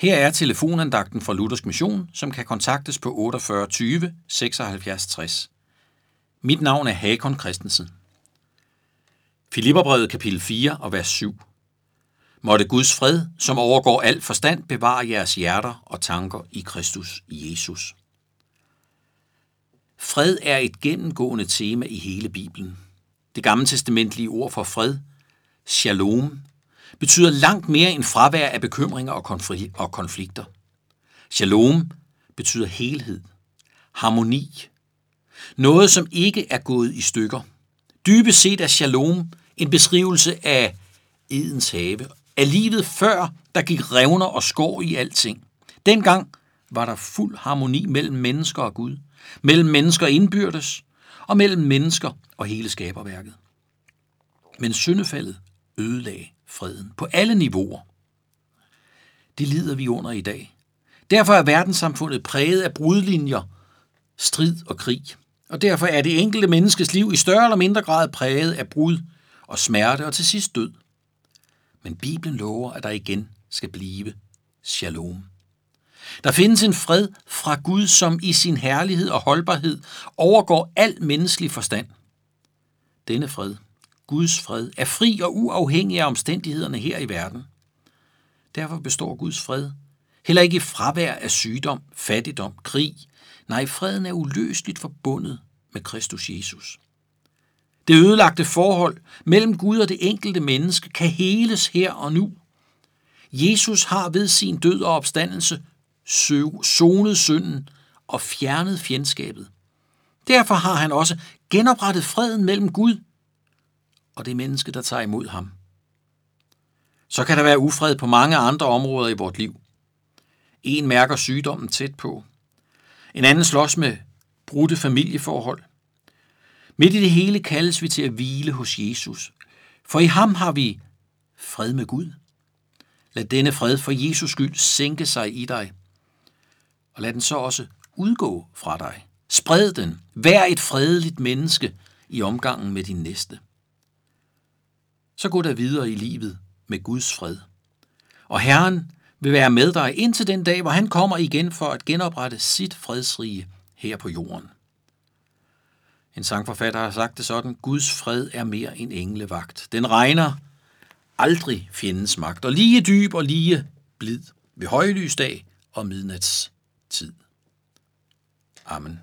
Her er telefonandagten fra Luthersk Mission, som kan kontaktes på 48 20 76 60. Mit navn er Hakon Christensen. Filipperbrevet kapitel 4 og vers 7. Måtte Guds fred, som overgår al forstand, bevare jeres hjerter og tanker i Kristus Jesus. Fred er et gennemgående tema i hele Bibelen. Det gamle testamentlige ord for fred, shalom, betyder langt mere end fravær af bekymringer og konflikter. Shalom betyder helhed, harmoni, noget som ikke er gået i stykker. Dybest set er shalom en beskrivelse af Edens have, af livet før der gik revner og skår i alting. Dengang var der fuld harmoni mellem mennesker og Gud, mellem mennesker indbyrdes og mellem mennesker og hele skaberværket. Men syndefaldet ødelagde freden på alle niveauer. Det lider vi under i dag. Derfor er verdenssamfundet præget af brudlinjer, strid og krig. Og derfor er det enkelte menneskes liv i større eller mindre grad præget af brud og smerte og til sidst død. Men Bibelen lover, at der igen skal blive shalom. Der findes en fred fra Gud, som i sin herlighed og holdbarhed overgår al menneskelig forstand. Denne fred, Guds fred, er fri og uafhængig af omstændighederne her i verden. Derfor består Guds fred heller ikke i fravær af sygdom, fattigdom, krig. Nej, freden er uløseligt forbundet med Kristus Jesus. Det ødelagte forhold mellem Gud og det enkelte menneske kan heles her og nu. Jesus har ved sin død og opstandelse sonet synden og fjernet fjendskabet. Derfor har han også genoprettet freden mellem Gud og det menneske, der tager imod ham. Så kan der være ufred på mange andre områder i vort liv. En mærker sygdommen tæt på. En anden slås med brudte familieforhold. Midt i det hele kaldes vi til at hvile hos Jesus, for i ham har vi fred med Gud. Lad denne fred for Jesus skyld sænke sig i dig, og lad den så også udgå fra dig. Spred den. Vær et fredeligt menneske i omgangen med din næste. Så gå der videre i livet med Guds fred. Og Herren vil være med dig indtil den dag, hvor han kommer igen for at genoprette sit fredsrige her på jorden. En sangforfatter har sagt det sådan, Guds fred er mere end englevagt. Den regner aldrig fjendens magt, og lige dyb og lige blid ved højlysdag og midnatstid. Amen.